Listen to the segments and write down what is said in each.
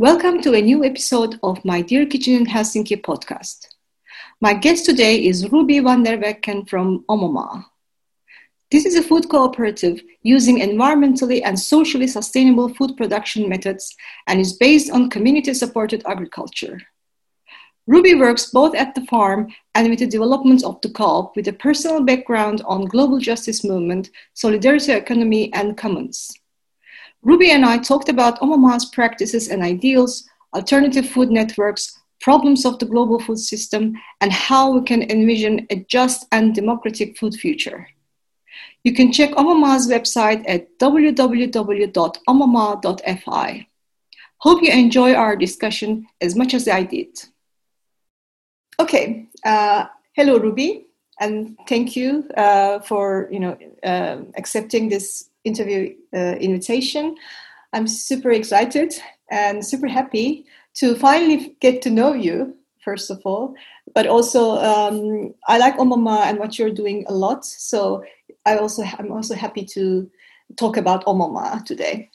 Welcome to a new episode of my Dear Kitchen in Helsinki podcast. My guest today is Ruby van der Wecken from Oma Maa. This is a food cooperative using environmentally and socially sustainable food production methods and is based on community supported agriculture. Ruby works both at the farm and with the development of the co-op with a personal background on global justice movement, solidarity economy, and commons. Ruby and I talked about Oma Maa's practices and ideals, alternative food networks, problems of the global food system, and how we can envision a just and democratic food future. You can check Oma Maa's website at www.omoma.fi. Hope you enjoy our discussion as much as I did. Okay, uh, hello Ruby, and thank you uh, for you know uh, accepting this interview uh, invitation. I'm super excited and super happy to finally get to know you, first of all. But also, um, I like Oma Maa and what you're doing a lot. So I also I'm also happy to talk about Oma Maa today.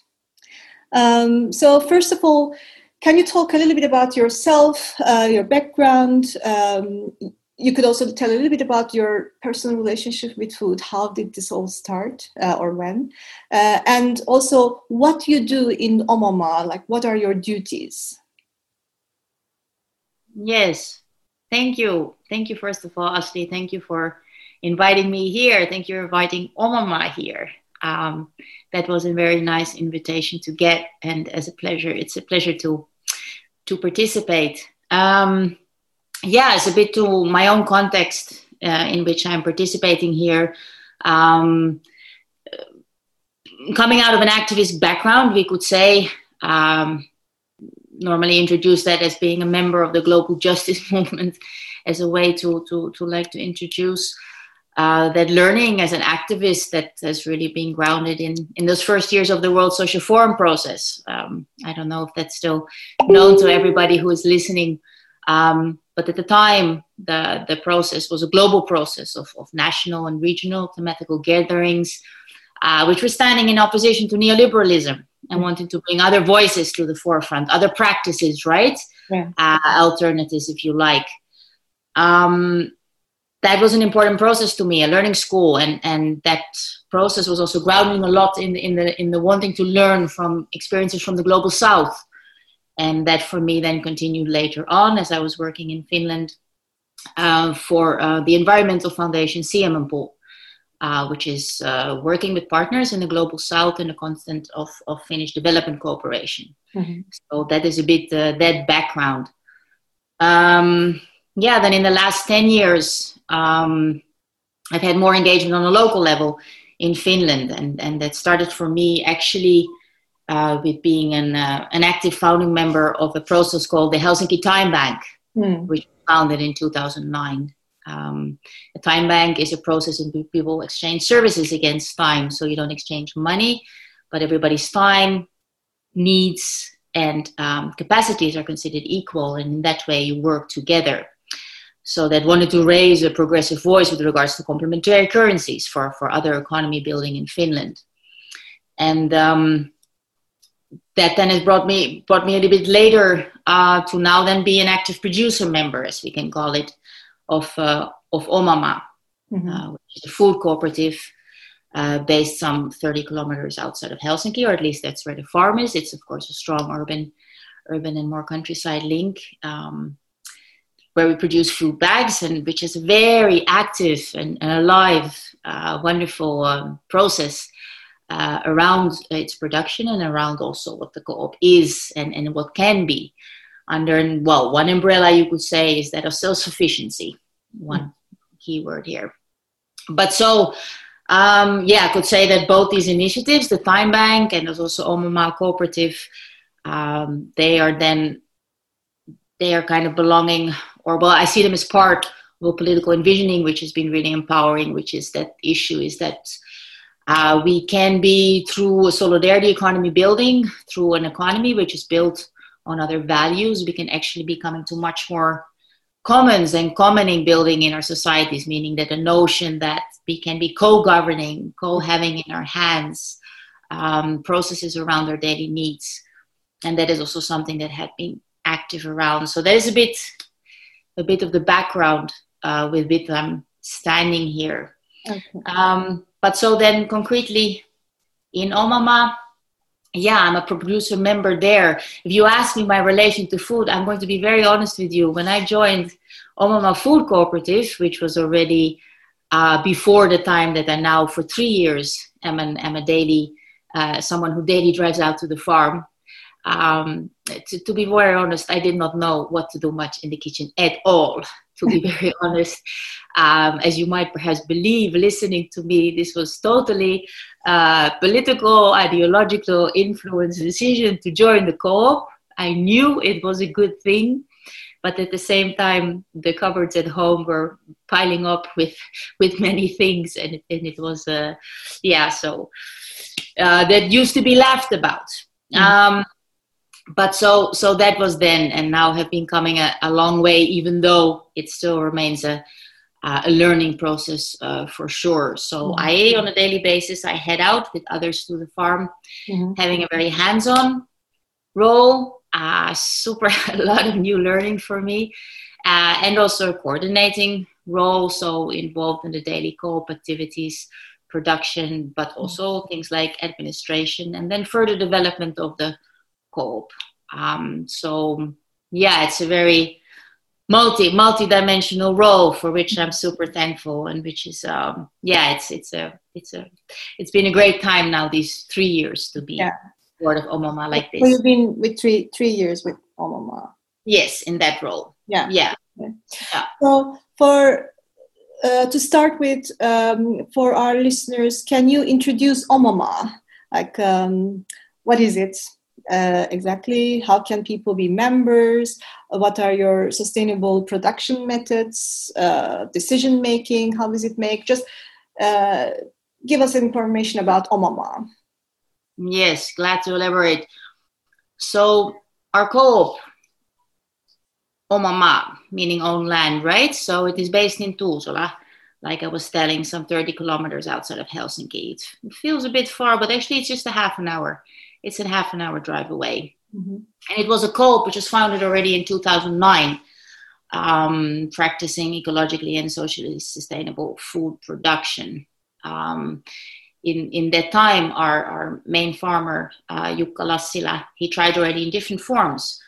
Um, so first of all, can you talk a little bit about yourself, uh, your background, um, you could also tell a little bit about your personal relationship with food. How did this all start, uh, or when? Uh, and also, what you do in Oma Maa? Like, what are your duties? Yes, thank you. Thank you, first of all, Ashley. Thank you for inviting me here. Thank you for inviting Oma Maa here. Um, that was a very nice invitation to get, and as a pleasure, it's a pleasure to to participate. Um, yeah, it's a bit to my own context uh, in which I'm participating here. Um, coming out of an activist background, we could say, um, normally introduce that as being a member of the global justice movement as a way to, to, to like to introduce uh, that learning as an activist that has really been grounded in, in those first years of the World Social Forum process. Um, I don't know if that's still known to everybody who is listening. Um, but at the time, the, the process was a global process of, of national and regional thematical gatherings, uh, which were standing in opposition to neoliberalism and wanting to bring other voices to the forefront, other practices, right? Yeah. Uh, alternatives, if you like. Um, that was an important process to me, a learning school, and and that process was also grounding a lot in in the in the wanting to learn from experiences from the global south and that for me then continued later on as I was working in Finland uh, for uh, the environmental foundation Siemenpuu, uh, which is uh, working with partners in the global south in the context of, of Finnish development cooperation. Mm-hmm. So that is a bit uh, that background. Um, yeah, then in the last 10 years, um, I've had more engagement on a local level in Finland, and, and that started for me actually uh, with being an, uh, an active founding member of a process called the Helsinki Time Bank, mm. which was founded in 2009. Um, a time bank is a process in which people exchange services against time. So you don't exchange money, but everybody's time, needs, and um, capacities are considered equal. And in that way, you work together. So that wanted to raise a progressive voice with regards to complementary currencies for, for other economy building in Finland. And um, that then has brought me brought me a little bit later uh, to now then be an active producer member, as we can call it, of uh, of Oma Maa, mm-hmm. uh, which is a food cooperative uh, based some 30 kilometers outside of Helsinki, or at least that's where the farm is. It's of course a strong urban urban and more countryside link. Um, where we produce food bags, and which is a very active and, and alive, uh, wonderful um, process uh, around its production and around also what the co-op is and, and what can be under well one umbrella you could say is that of self-sufficiency one mm-hmm. keyword here but so um, yeah i could say that both these initiatives the time bank and also oma maa cooperative um, they are then they are kind of belonging or well i see them as part of a political envisioning which has been really empowering which is that issue is that uh, we can be through a solidarity economy building, through an economy which is built on other values, we can actually be coming to much more commons and commoning building in our societies, meaning that the notion that we can be co-governing, co-having in our hands um, processes around our daily needs and that is also something that had been active around. So that is a bit, a bit of the background uh, with which I'm standing here. Okay. Um, but so then concretely in Oma Maa, yeah, I'm a producer member there. If you ask me my relation to food, I'm going to be very honest with you. When I joined Oma Maa Food Cooperative, which was already uh, before the time that I now, for three years, am, an, am a daily, uh, someone who daily drives out to the farm. Um, to, to, be very honest, I did not know what to do much in the kitchen at all. To be very honest, um, as you might perhaps believe, listening to me, this was totally uh, political, ideological influence decision to join the co-op. I knew it was a good thing, but at the same time, the cupboards at home were piling up with with many things, and it, and it was, uh, yeah, so uh, that used to be laughed about. Mm. Um, but so so that was then, and now have been coming a, a long way, even though it still remains a uh, a learning process uh, for sure. So mm-hmm. I, on a daily basis, I head out with others to the farm, mm-hmm. having a very hands-on role. Uh, super, a lot of new learning for me, uh, and also a coordinating role. So involved in the daily co-op activities, production, but mm-hmm. also mm-hmm. things like administration, and then further development of the co-op. Um, so yeah, it's a very multi multi-dimensional role for which I'm super thankful and which is um yeah it's it's a it's a it's been a great time now these three years to be yeah. part of Oma Maa like this. So you've been with three three years with Oma Maa. Yes, in that role. Yeah. Yeah. yeah. yeah. So for uh, to start with, um, for our listeners, can you introduce Oma Maa? Like, um, what is it? Uh, exactly how can people be members? What are your sustainable production methods uh, decision making how does it make? Just uh, give us information about oma maa. Yes glad to elaborate. So our co-op oma maa meaning own land right? So it is based in tuusula like I was telling, some 30 kilometers outside of Helsinki. It feels a bit far, but actually it's just a half an hour it's a half an hour drive away. Mm-hmm. And it was a co-op which was founded already in 2009, um, practicing ecologically and socially sustainable food production. Um, in, in that time, our, our main farmer, uh, Jukka Lassila, he tried already in different forms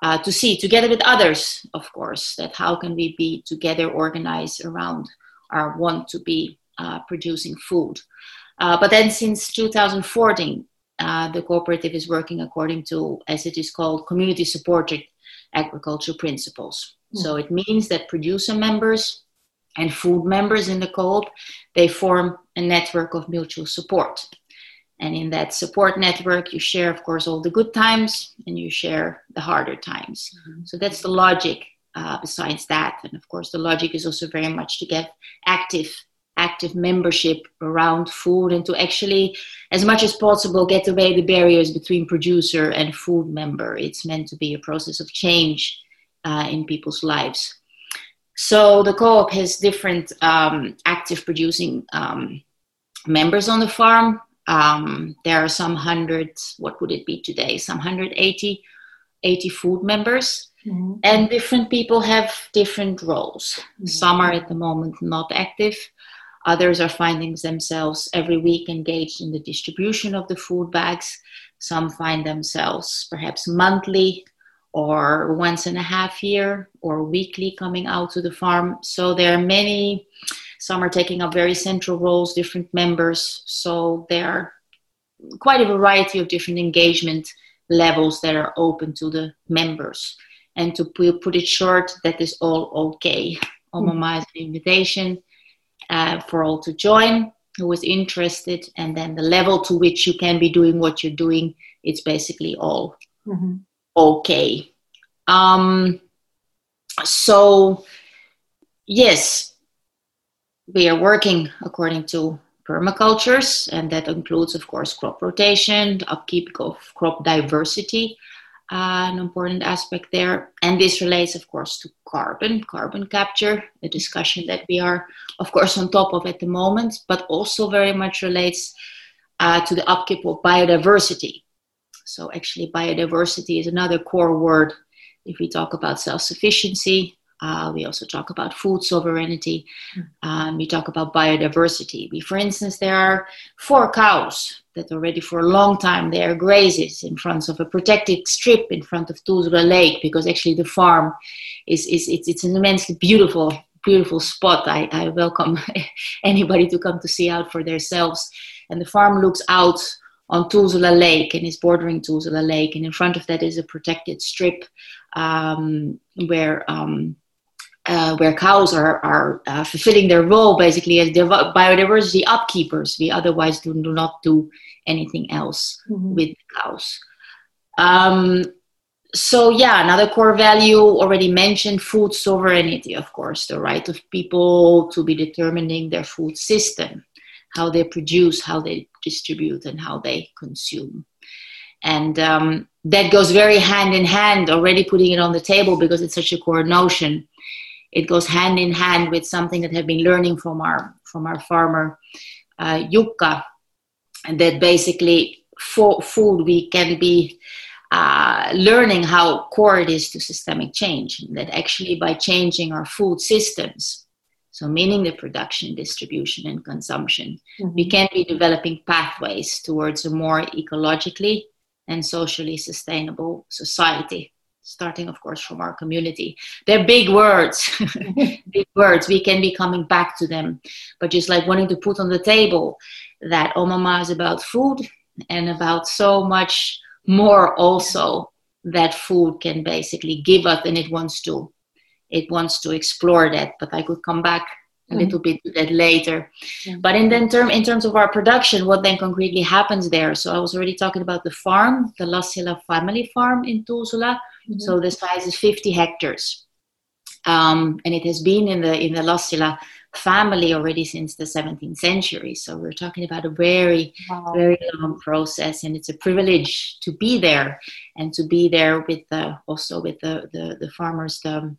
uh, to see, together with others, of course, that how can we be together organized around our want to be uh, producing food. Uh, but then since 2014, uh, the cooperative is working according to, as it is called, community supported agriculture principles. Mm. So it means that producer members and food members in the co-op they form a network of mutual support. And in that support network, you share, of course, all the good times and you share the harder times. Mm-hmm. So that's the logic uh, besides that. And of course, the logic is also very much to get active active membership around food and to actually as much as possible get away the barriers between producer and food member. It's meant to be a process of change uh, in people's lives. So the co-op has different um, active producing um, members on the farm. Um, there are some hundred what would it be today? Some 180 80 food members. Mm-hmm. and different people have different roles. Mm-hmm. some are at the moment not active Others are finding themselves every week engaged in the distribution of the food bags. Some find themselves perhaps monthly or once in a half year or weekly coming out to the farm. So there are many, some are taking up very central roles, different members. So there are quite a variety of different engagement levels that are open to the members. And to put it short, that is all okay. Oma Maa is an invitation uh, for all to join who is interested and then the level to which you can be doing what you're doing it's basically all mm-hmm. okay um, so yes we are working according to permacultures and that includes of course crop rotation upkeep of crop diversity an important aspect there. And this relates, of course, to carbon, carbon capture, a discussion that we are, of course, on top of at the moment, but also very much relates uh, to the upkeep of biodiversity. So, actually, biodiversity is another core word if we talk about self sufficiency. Uh, we also talk about food sovereignty. Hmm. Um, we talk about biodiversity. We, for instance, there are four cows that already for a long time they are grazes in front of a protected strip in front of Tuusula Lake because actually the farm is, is it's, it's an immensely beautiful beautiful spot. I, I welcome anybody to come to see out for themselves. And the farm looks out on Tuusula Lake and is bordering Tuusula Lake. And in front of that is a protected strip um, where um, uh, where cows are, are uh, fulfilling their role basically as biodiversity upkeepers. We otherwise do, do not do anything else mm-hmm. with cows. Um, so yeah another core value already mentioned food sovereignty of course the right of people to be determining their food system how they produce how they distribute and how they consume and um, that goes very hand in hand already putting it on the table because it's such a core notion it goes hand in hand with something that i've been learning from our from our farmer uh, Jukka, and that basically for food we can be uh, learning how core it is to systemic change. That actually, by changing our food systems, so meaning the production, distribution, and consumption, mm-hmm. we can be developing pathways towards a more ecologically and socially sustainable society. Starting, of course, from our community. They're big words, big words. We can be coming back to them, but just like wanting to put on the table that oh, Oma Maa is about food and about so much more also that food can basically give us and it wants to it wants to explore that but i could come back a little bit to that later yeah. but in then term in terms of our production what then concretely happens there so i was already talking about the farm the lassila family farm in tuusula mm-hmm. so the size is 50 hectares um, and it has been in the in the lassila family already since the 17th century. So we're talking about a very, wow. very long process, and it's a privilege to be there and to be there with the, also with the, the, the farmers, the,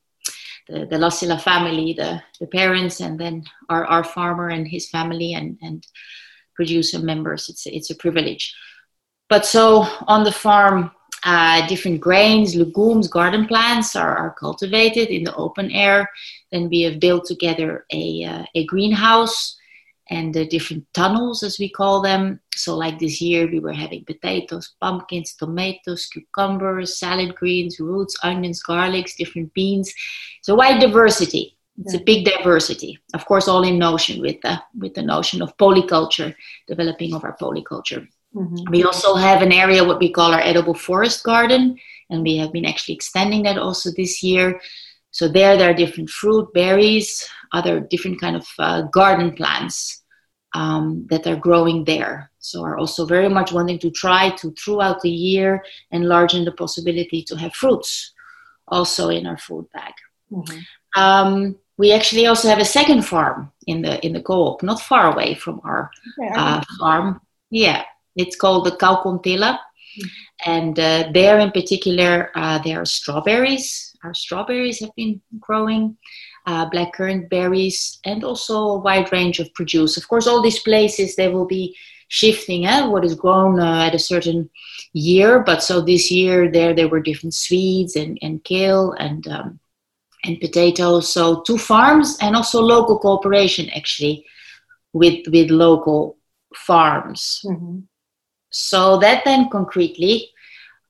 the, the Lassila family, the, the parents, and then our, our farmer and his family and, and producer members. It's, it's a privilege. But so on the farm, uh, different grains, legumes, garden plants are, are, cultivated in the open air. Then we have built together a, uh, a greenhouse and the different tunnels, as we call them. So, like this year, we were having potatoes, pumpkins, tomatoes, cucumbers, salad greens, roots, onions, garlics, different beans. So, wide diversity. It's yeah. a big diversity, of course, all in notion with the with the notion of polyculture, developing of our polyculture. Mm-hmm. We also have an area what we call our edible forest garden, and we have been actually extending that also this year. So there, there are different fruit, berries, other different kind of uh, garden plants um, that are growing there. So are also very much wanting to try to throughout the year enlarge the possibility to have fruits also in our food bag. Mm-hmm. Um, we actually also have a second farm in the in the co-op, not far away from our uh, farm. Yeah, it's called the Kaukontila. Mm-hmm. And uh, there in particular, uh, there are strawberries. Our strawberries have been growing, uh, blackcurrant berries, and also a wide range of produce. Of course, all these places, they will be shifting eh, what is grown uh, at a certain year. But so this year, there there were different sweets and, and kale and um, and potatoes. So two farms and also local cooperation actually with with local farms. Mm-hmm. So that then concretely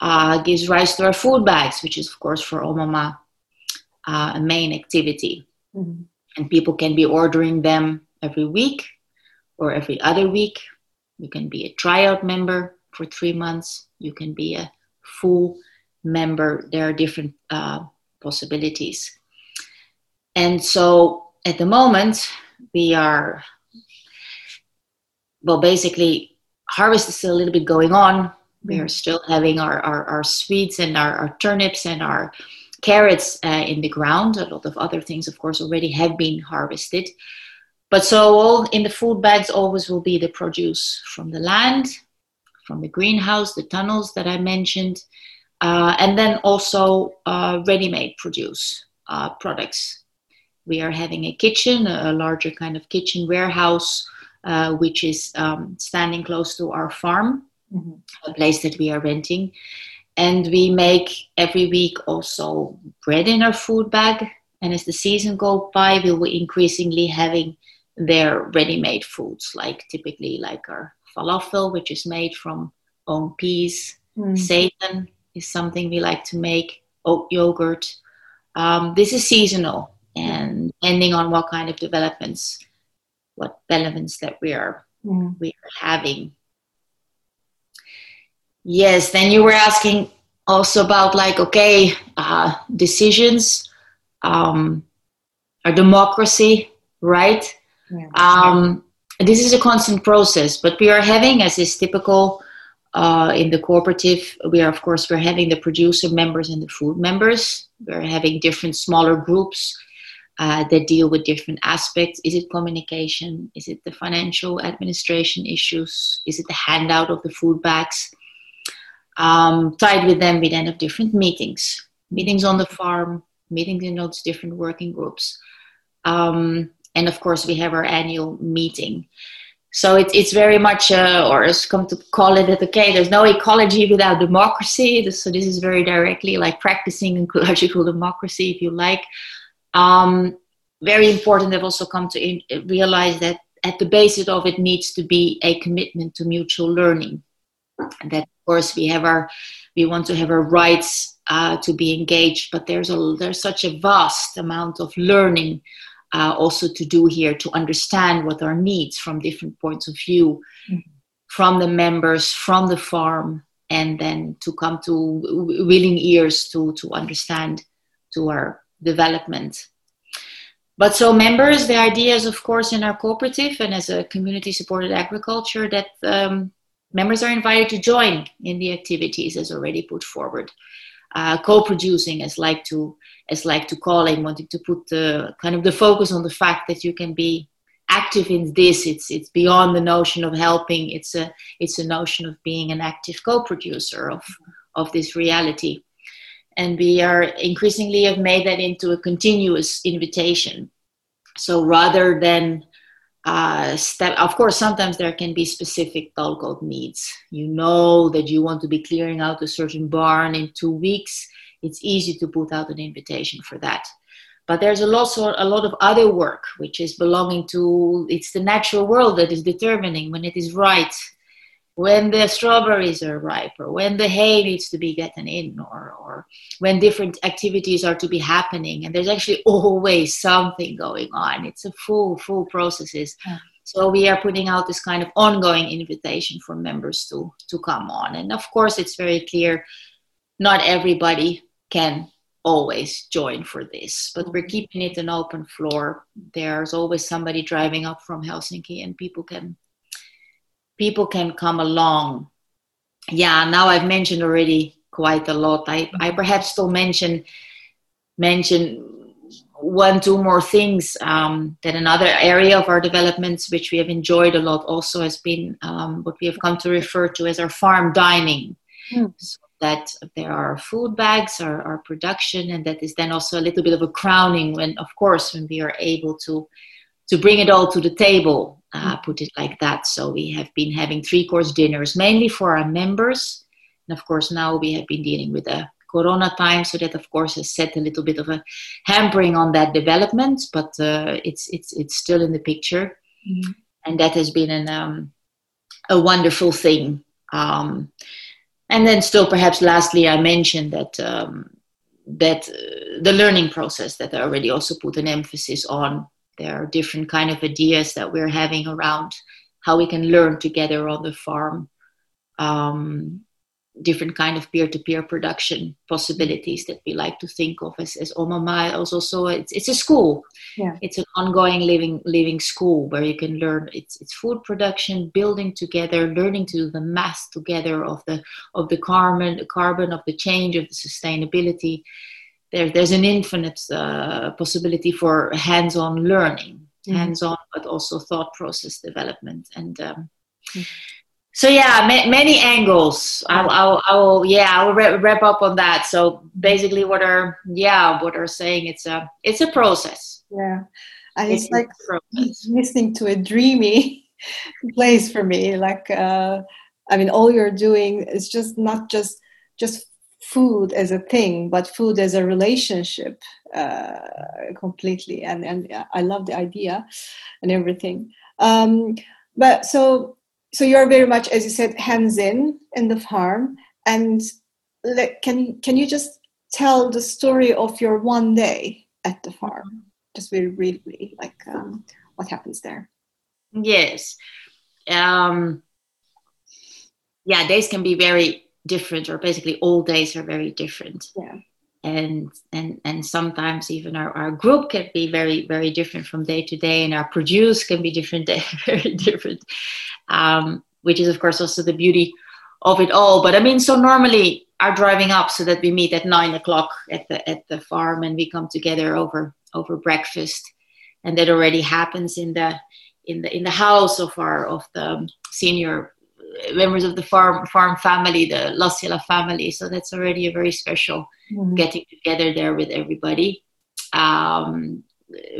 uh, gives rise to our food bags, which is, of course, for Oma Maa uh, a main activity. Mm-hmm. And people can be ordering them every week or every other week. You can be a tryout member for three months. You can be a full member. There are different uh, possibilities. And so at the moment, we are, well, basically harvest is still a little bit going on. We are still having our, our, our sweets and our, our turnips and our carrots uh, in the ground. A lot of other things, of course, already have been harvested. But so all in the food bags always will be the produce from the land, from the greenhouse, the tunnels that I mentioned, uh, and then also uh, ready-made produce uh, products. We are having a kitchen, a larger kind of kitchen warehouse uh, which is um, standing close to our farm. Mm-hmm. a place that we are renting. And we make every week also bread in our food bag. And as the season goes by, we will increasingly having their ready-made foods, like typically like our falafel, which is made from own peas. Mm. Seitan is something we like to make. Oat yogurt. Um, this is seasonal, and depending on what kind of developments, what developments that we are mm. we are having. Yes, then you were asking also about like okay uh, decisions, um, our democracy, right? Yeah. Um, this is a constant process, but we are having, as is typical uh, in the cooperative, we are of course we're having the producer members and the food members. We're having different smaller groups uh, that deal with different aspects. Is it communication? Is it the financial administration issues? Is it the handout of the food bags? Um, tied with them, we then have different meetings, meetings on the farm, meetings in those different working groups. Um, and of course, we have our annual meeting. So it, it's very much, uh, or as come to call it, that okay, there's no ecology without democracy. So this is very directly like practicing ecological democracy, if you like. Um, very important. I've also come to in, realize that at the basis of it needs to be a commitment to mutual learning. And that, of course, we have our, we want to have our rights uh, to be engaged, but there's a there's such a vast amount of learning uh, also to do here to understand what our needs from different points of view mm-hmm. from the members from the farm and then to come to willing ears to to understand to our development but so members the idea is of course in our cooperative and as a community supported agriculture that um, members are invited to join in the activities as already put forward. Uh, co-producing as like to as like to call it wanting to put the kind of the focus on the fact that you can be active in this. It's it's beyond the notion of helping. It's a it's a notion of being an active co-producer of of this reality. And we are increasingly have made that into a continuous invitation. So rather than uh, step, of course, sometimes there can be specific talkoot needs. You know that you want to be clearing out a certain barn in two weeks. It's easy to put out an invitation for that. But there's also a lot of other work which is belonging to it's the natural world that is determining when it is right when the strawberries are ripe or when the hay needs to be gotten in or, or when different activities are to be happening. And there's actually always something going on. It's a full full processes. Yeah. so we are putting out this kind of ongoing invitation for members to to come on. And of course it's very clear not everybody can always join for this but we're mm-hmm. keeping it an open floor. There's always somebody driving up from helsinki and people can people can come along. Yeah, now I've mentioned already quite a lot. I, I perhaps still mention mention one, two more things. Um, that another area of our developments, which we have enjoyed a lot, also has been um, what we have come to refer to as our farm dining. Mm. So that there are food bags, our, our production, and that is then also a little bit of a crowning when, of course, when we are able to to bring it all to the table, uh, put it like that. So we have been having three course dinners mainly for our members. And of course, now we have been dealing with the corona time, so that of course has set a little bit of a hampering on that development, but uh, it's, it's, it's still in the picture. Mm-hmm. And that has been an, um, a wonderful thing. Um, and then still perhaps lastly, I mentioned that um, that uh, the learning process that I already also put an emphasis on there are different kind of ideas that we're having around how we can learn together on the farm um, different kind of peer-to-peer production possibilities that we like to think of as, as Oma Maa also it's, it's a school. Yeah. it's an ongoing living living school where you can learn. It's, it's food production building together learning to do the math together of the of the carbon carbon of the change of the sustainability there, there's an infinite uh, possibility for hands-on learning, mm-hmm. hands-on, but also thought process development. And um, mm-hmm. so, yeah, ma- many angles. I'll, I'll, I'll, yeah, I'll wrap up on that. So basically, what are, yeah, what are saying? It's a, it's a process. Yeah, and it's, it's like listening to a dreamy place for me, like. Uh, I mean, all you're doing is just not just just food as a thing, but food as a relationship uh, completely. And and I love the idea and everything. Um, but so so you're very much, as you said, hands in in the farm. And can can you just tell the story of your one day at the farm, just very briefly, like um, what happens there? Yes. Um, yeah, days can be very different, or basically all days are very different. Yeah. And and and sometimes even our, our group can be very very different from day to day, and our produce can be different, day, very different. Um, which is of course also the beauty of it all. But I mean, so normally are driving up so that we meet at nine o'clock at the at the farm and we come together over over breakfast, and that already happens in the in the in the house of our of the senior members of the farm farm family, the Lassila family. So that's already a very special mm-hmm. getting together there with everybody. Um,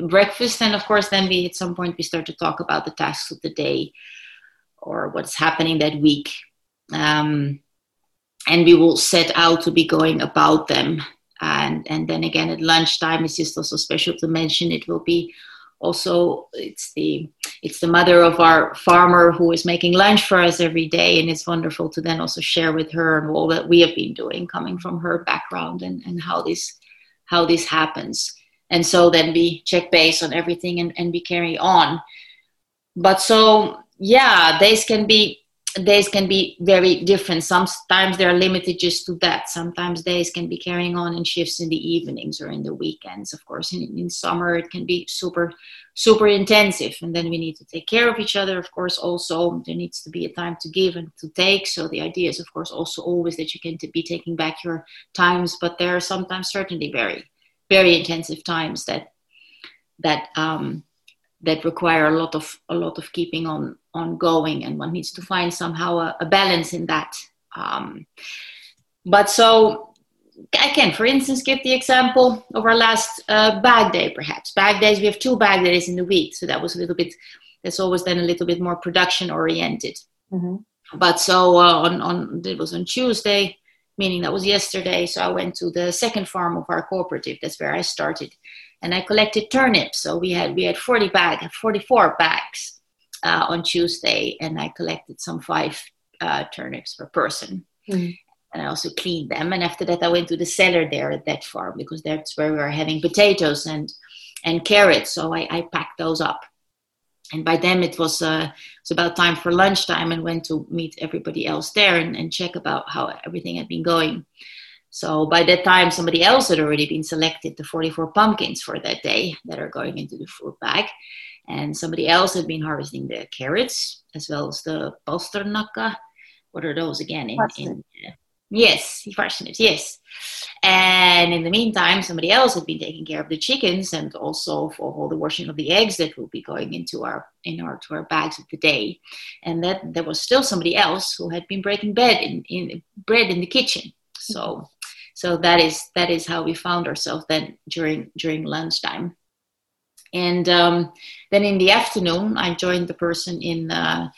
breakfast, and of course, then we at some point we start to talk about the tasks of the day or what's happening that week. Um, and we will set out to be going about them. And and then again at lunchtime, it's just also special to mention it will be also it's the it's the mother of our farmer who is making lunch for us every day and it's wonderful to then also share with her and all that we have been doing coming from her background and, and how this how this happens. And so then we check base on everything and, and we carry on. But so yeah days can be days can be very different. Sometimes they are limited just to that. Sometimes days can be carrying on in shifts in the evenings or in the weekends. Of course, in, in summer it can be super, super intensive, and then we need to take care of each other. Of course, also there needs to be a time to give and to take. So the idea is, of course, also always that you can be taking back your times, but there are sometimes certainly very, very intensive times that that um, that require a lot of a lot of keeping on on going and one needs to find somehow a, a balance in that um, but so i can for instance give the example of our last uh, bag day perhaps bag days we have two bag days in the week so that was a little bit that's always then a little bit more production oriented mm-hmm. but so uh, on on it was on tuesday meaning that was yesterday so i went to the second farm of our cooperative that's where i started and I collected turnips. So we had we had 40 bag, 44 bags uh, on Tuesday, and I collected some five uh, turnips per person. Mm. And I also cleaned them. And after that, I went to the cellar there at that farm because that's where we were having potatoes and and carrots. So I, I packed those up. And by then it was uh, it was about time for lunchtime, and went to meet everybody else there and, and check about how everything had been going. So by that time, somebody else had already been selected the 44 pumpkins for that day that are going into the food bag. And somebody else had been harvesting the carrots as well as the palsternacka. What are those again? In, in uh, yes, parsnips, yes. And in the meantime, somebody else had been taking care of the chickens and also for all the washing of the eggs that will be going into our in our to our bags of the day. And that there was still somebody else who had been breaking bread in, in bread in the kitchen. So so that is that is how we found ourselves then during during lunchtime and um, then in the afternoon i joined the person in uh,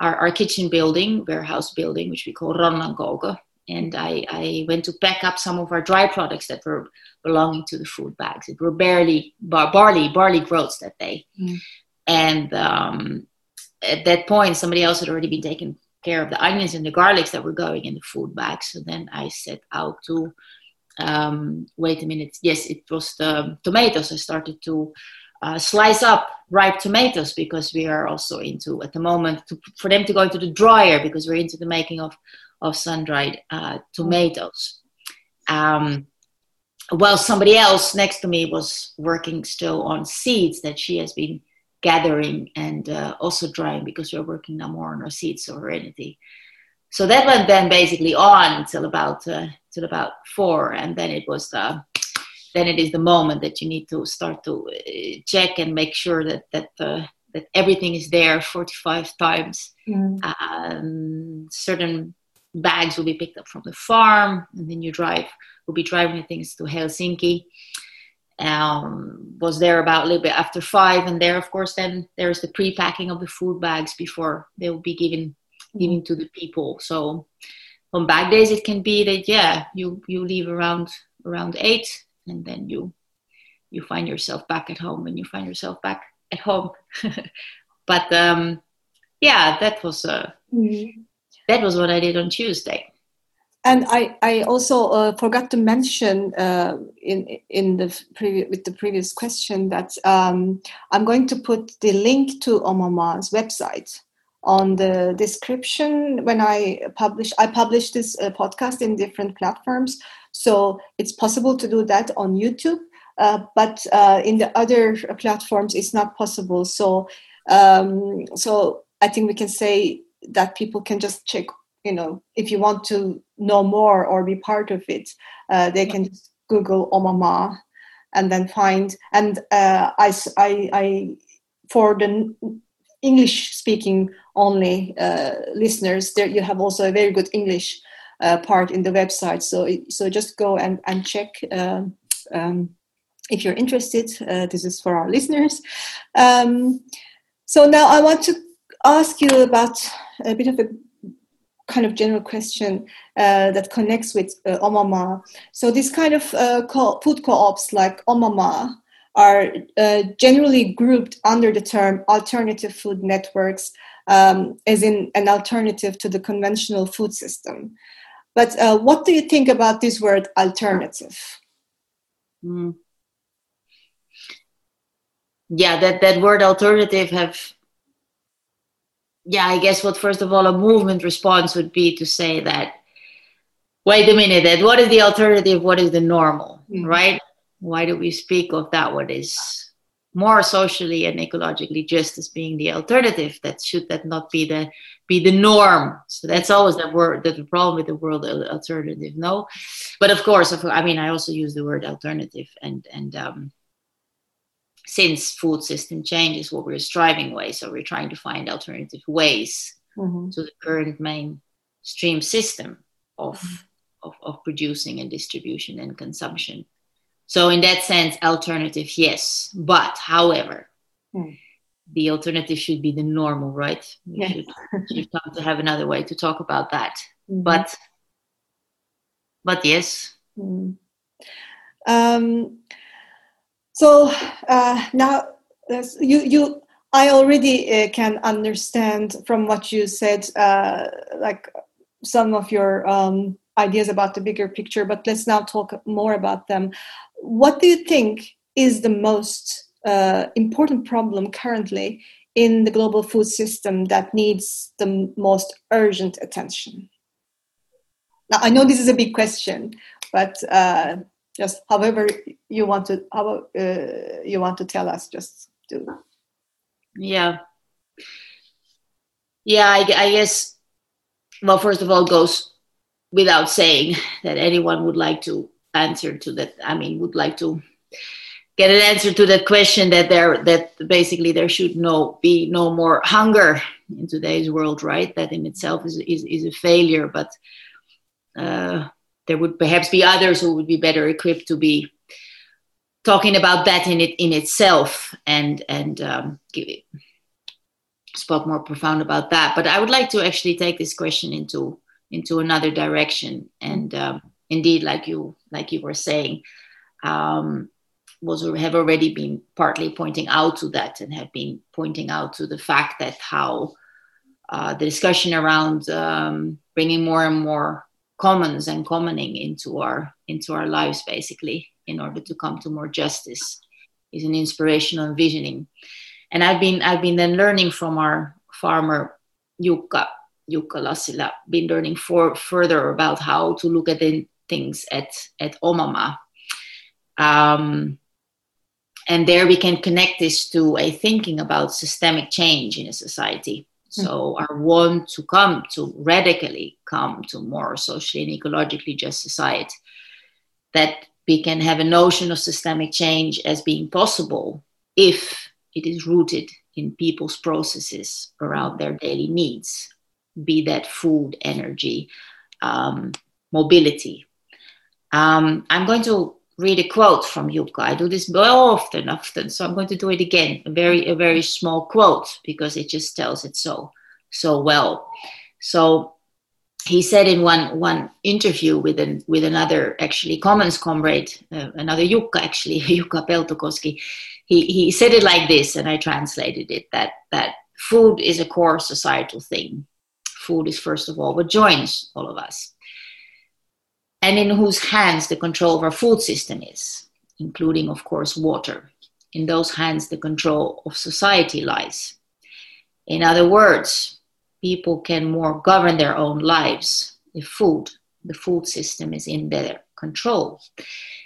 our, our kitchen building warehouse building which we call Rannankogo. and I, I went to pack up some of our dry products that were belonging to the food bags it were barely bar, barley barley groats that day mm. and um, at that point somebody else had already been taking care of the onions and the garlics that were going in the food bag. So then I set out to um, wait a minute. Yes, it was the tomatoes. I started to uh, slice up ripe tomatoes because we are also into at the moment to, for them to go into the dryer because we're into the making of of sun dried uh, tomatoes. Um, while somebody else next to me was working still on seeds that she has been gathering and uh, also drying because we're working now more on our seed sovereignty. So that went then basically on until about uh, till about four, and then it was the then it is the moment that you need to start to uh, check and make sure that that uh, that everything is there 45 times. Mm. Um, certain bags will be picked up from the farm, and then you drive. Will be driving things to Helsinki um, was there about a little bit after five and there of course then there's the pre-packing of the food bags before they will be given giving to the people. So on back days, it can be that yeah, you you leave around around eight, and then you you find yourself back at home, and you find yourself back at home. but um, yeah, that was uh, mm-hmm. that was what I did on Tuesday. And I, I also uh, forgot to mention uh, in in the previous with the previous question that um, I'm going to put the link to Oma Maa's website on the description when I publish. I publish this uh, podcast in different platforms, so it's possible to do that on YouTube. Uh, but uh, in the other platforms, it's not possible. So, um, so I think we can say that people can just check. You know, if you want to know more or be part of it, uh, they can just Google Oma Maa and then find. And uh, I, I, I, for the English speaking only uh, listeners, there you have also a very good English uh, part in the website. So, so just go and, and check um, um, if you're interested. Uh, this is for our listeners. Um, so now I want to ask you about a bit of a kind of general question uh, that connects with uh, Oma Maa. So these kind of uh, co- food co-ops like Oma Maa are uh, generally grouped under the term alternative food networks, um, as in an alternative to the conventional food system. But uh, what do you think about this word alternative? Mm. Yeah, that, that word alternative have yeah, I guess what first of all a movement response would be to say that wait a minute, that what is the alternative, what is the normal, mm-hmm. right? Why do we speak of that what is more socially and ecologically just as being the alternative? That should that not be the be the norm? So that's always the word that the problem with the word alternative. No, but of course, I mean, I also use the word alternative, and and um, since food system change is what we're striving way so we're trying to find alternative ways mm-hmm. to the current mainstream system of, mm-hmm. of, of producing and distribution and consumption so in that sense alternative yes but however mm. The alternative should be the normal right we yes. should, should come to have another way to talk about that mm-hmm. but but yes mm. um, so uh, now you you I already uh, can understand from what you said, uh, like some of your um, ideas about the bigger picture. But let's now talk more about them. What do you think is the most uh, important problem currently in the global food system that needs the most urgent attention? Now, I know this is a big question, but uh, just however you want to how uh, you want to tell us just do yeah yeah I, I, guess well first of all goes without saying that anyone would like to answer to that i mean would like to get an answer to that question that there that basically there should no be no more hunger in today's world right that in itself is is, is a failure but uh, there would perhaps be others who would be better equipped to be talking about that in it in itself and and um, give, it spoke more profound about that. But I would like to actually take this question into into another direction. And um, indeed, like you like you were saying, um, was have already been partly pointing out to that and have been pointing out to the fact that how uh, the discussion around um, bringing more and more commons and commoning into our into our lives basically in order to come to more justice is an inspirational visioning. And i've been i've been then learning from our farmer Jukka Jukka Lassila. Been learning for further about how to look at things at at Oma Maa. Um, and there we can connect this to a thinking about systemic change in a society. So our want to come to radically come to more socially and ecologically just society, that we can have a notion of systemic change as being possible if it is rooted in people's processes around their daily needs, be that food, energy, um, mobility. Um, I'm going to read a quote from Jukka. I do this often, often, so I'm going to do it again. A very, a very small quote because it just tells it so, so well. So he said in one one interview with an with another actually commons comrade, uh, another Jukka actually Jukka Peltokoski, he he said it like this, and I translated it that that food is a core societal thing. Food is first of all what joins all of us, and in whose hands the control of our food system is, including of course water. In those hands, the control of society lies. In other words, people can more govern their own lives if food, the food system is in their control.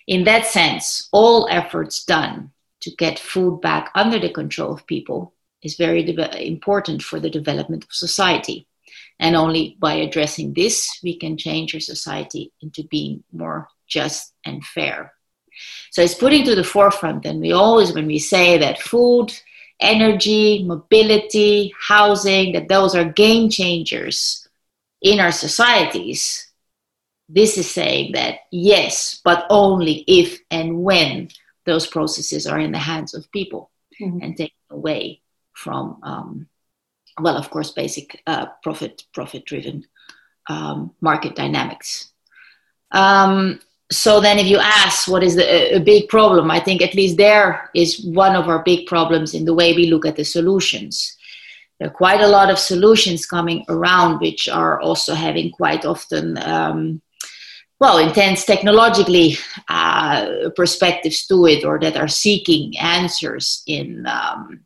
In that sense, all efforts done to get food back under the control of people is very de- important for the development of society. And only by addressing this, we can change our society into being more just and fair. So it's putting to the forefront, and we always, when we say that food energy, mobility, housing, that those are game changers in our societies. This is saying that yes, but only if and when those processes are in the hands of people mm-hmm. and taken away from, um, well, of course, basic uh, profit profit driven um, market dynamics. Um, so then if you ask what is the, a big problem i think at least there is one of our big problems in the way we look at the solutions there are quite a lot of solutions coming around which are also having quite often um, well intense technologically uh, perspectives to it or that are seeking answers in, um,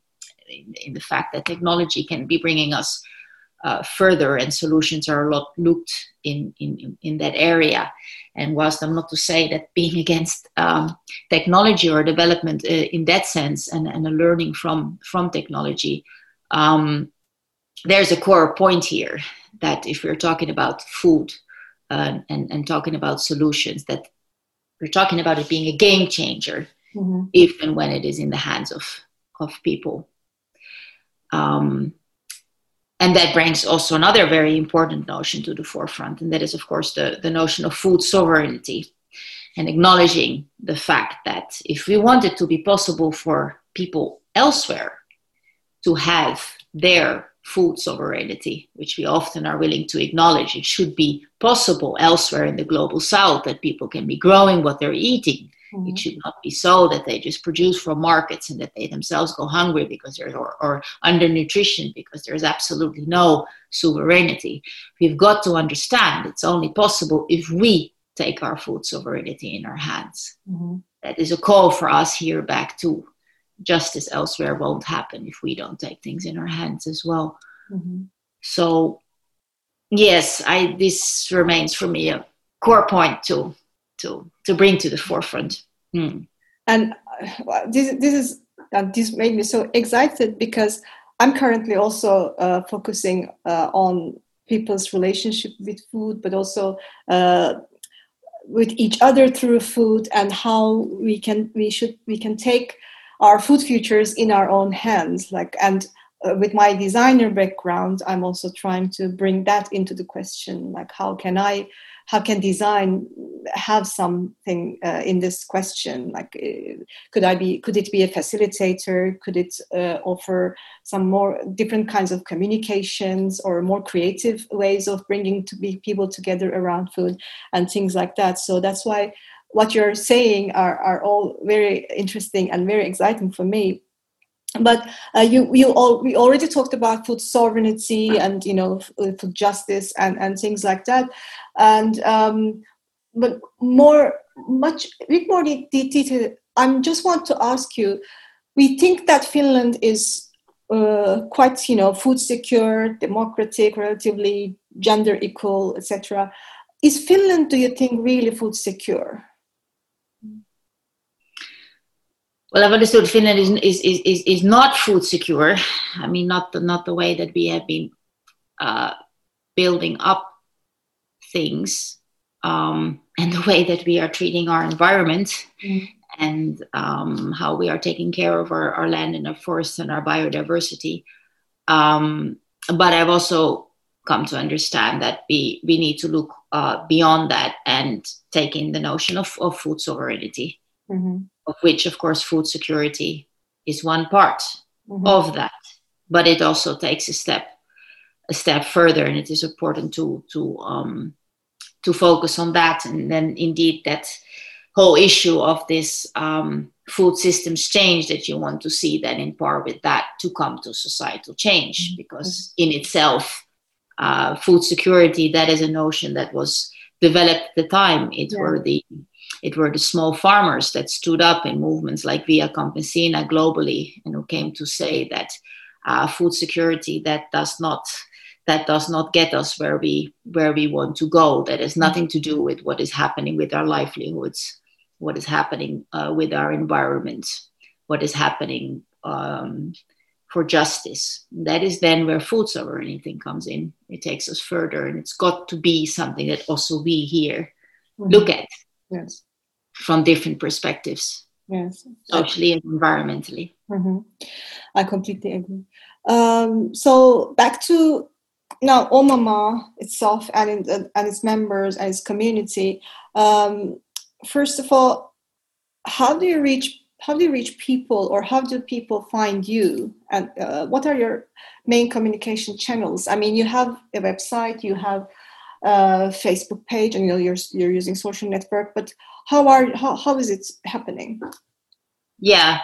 in, in the fact that technology can be bringing us uh, further and solutions are a lot looked in, in, in that area and whilst I'm not to say that being against um, technology or development uh, in that sense and, and a learning from, from technology, um, there's a core point here that if we're talking about food uh, and, and talking about solutions, that we're talking about it being a game changer mm-hmm. if and when it is in the hands of, of people. Um, and that brings also another very important notion to the forefront, and that is, of course, the, the notion of food sovereignty and acknowledging the fact that if we want it to be possible for people elsewhere to have their food sovereignty, which we often are willing to acknowledge, it should be possible elsewhere in the global south that people can be growing what they're eating Mm-hmm. It should not be so that they just produce for markets and that they themselves go hungry because there's or, or undernutrition because there's absolutely no sovereignty. We've got to understand it's only possible if we take our food sovereignty in our hands. Mm-hmm. That is a call for us here back to justice elsewhere won't happen if we don't take things in our hands as well. Mm-hmm. So yes, I this remains for me a core point to to to bring to the forefront. Mm. And uh, this this is uh, this made me so excited because I'm currently also uh, focusing uh, on people's relationship with food, but also with each other through food, and how we can we should we can take our food futures in our own hands. Like and uh, with my designer background, I'm also trying to bring that into the question. Like how can I how can design have something uh, in this question? Like uh, could i be could it be a facilitator? Could it uh, offer some more different kinds of communications or more creative ways of bringing to be people together around food and things like that? So that's why what you're saying are, are all very interesting and very exciting for me but uh, you you all we already talked about food sovereignty and you know food justice and and things like that. And um, but more much bit more detail i just want to ask you we think that finland is uh, quite you know food secure democratic relatively gender equal etc is finland do you think really food secure well, I've understood Finland is, is, is, is, not food secure. I mean, not the, not the way that we have been uh, building up things um, and the way that we are treating our environment mm. and um, how we are taking care of our, our land and our forests and our biodiversity. Um, but I've also come to understand that we, we need to look uh, beyond that and take in the notion of, of food sovereignty. Mm-hmm of which, of course, food security is one part mm-hmm. of that. But it also takes a step a step further, and it is important to to um, to focus on that. And then indeed that whole issue of this um, food systems change that you want to see then in par with that to come to societal change mm-hmm. because in itself uh, food security that is a notion that was developed at the time it yeah. were the it were the small farmers that stood up in movements like via campesina globally and who came to say that uh, food security that does not that does not get us where we where we want to go. That has nothing to do with what is happening with our livelihoods what is happening uh, with our environment what is happening um, for justice. That is then where food sovereignty comes in. It takes us further and it's got to be something that also we here mm-hmm. look at. Yes from different perspectives yes socially and environmentally. mm-hmm. i completely agree. Um, so back to now oma maa itself and, in, and its members and its community um, first of all how do you reach how do you reach people or how do people find you? And uh, what are your main communication channels? I mean you have a website you have a facebook page and you know, you're, you're using social network but how are how, how is it happening? Yeah.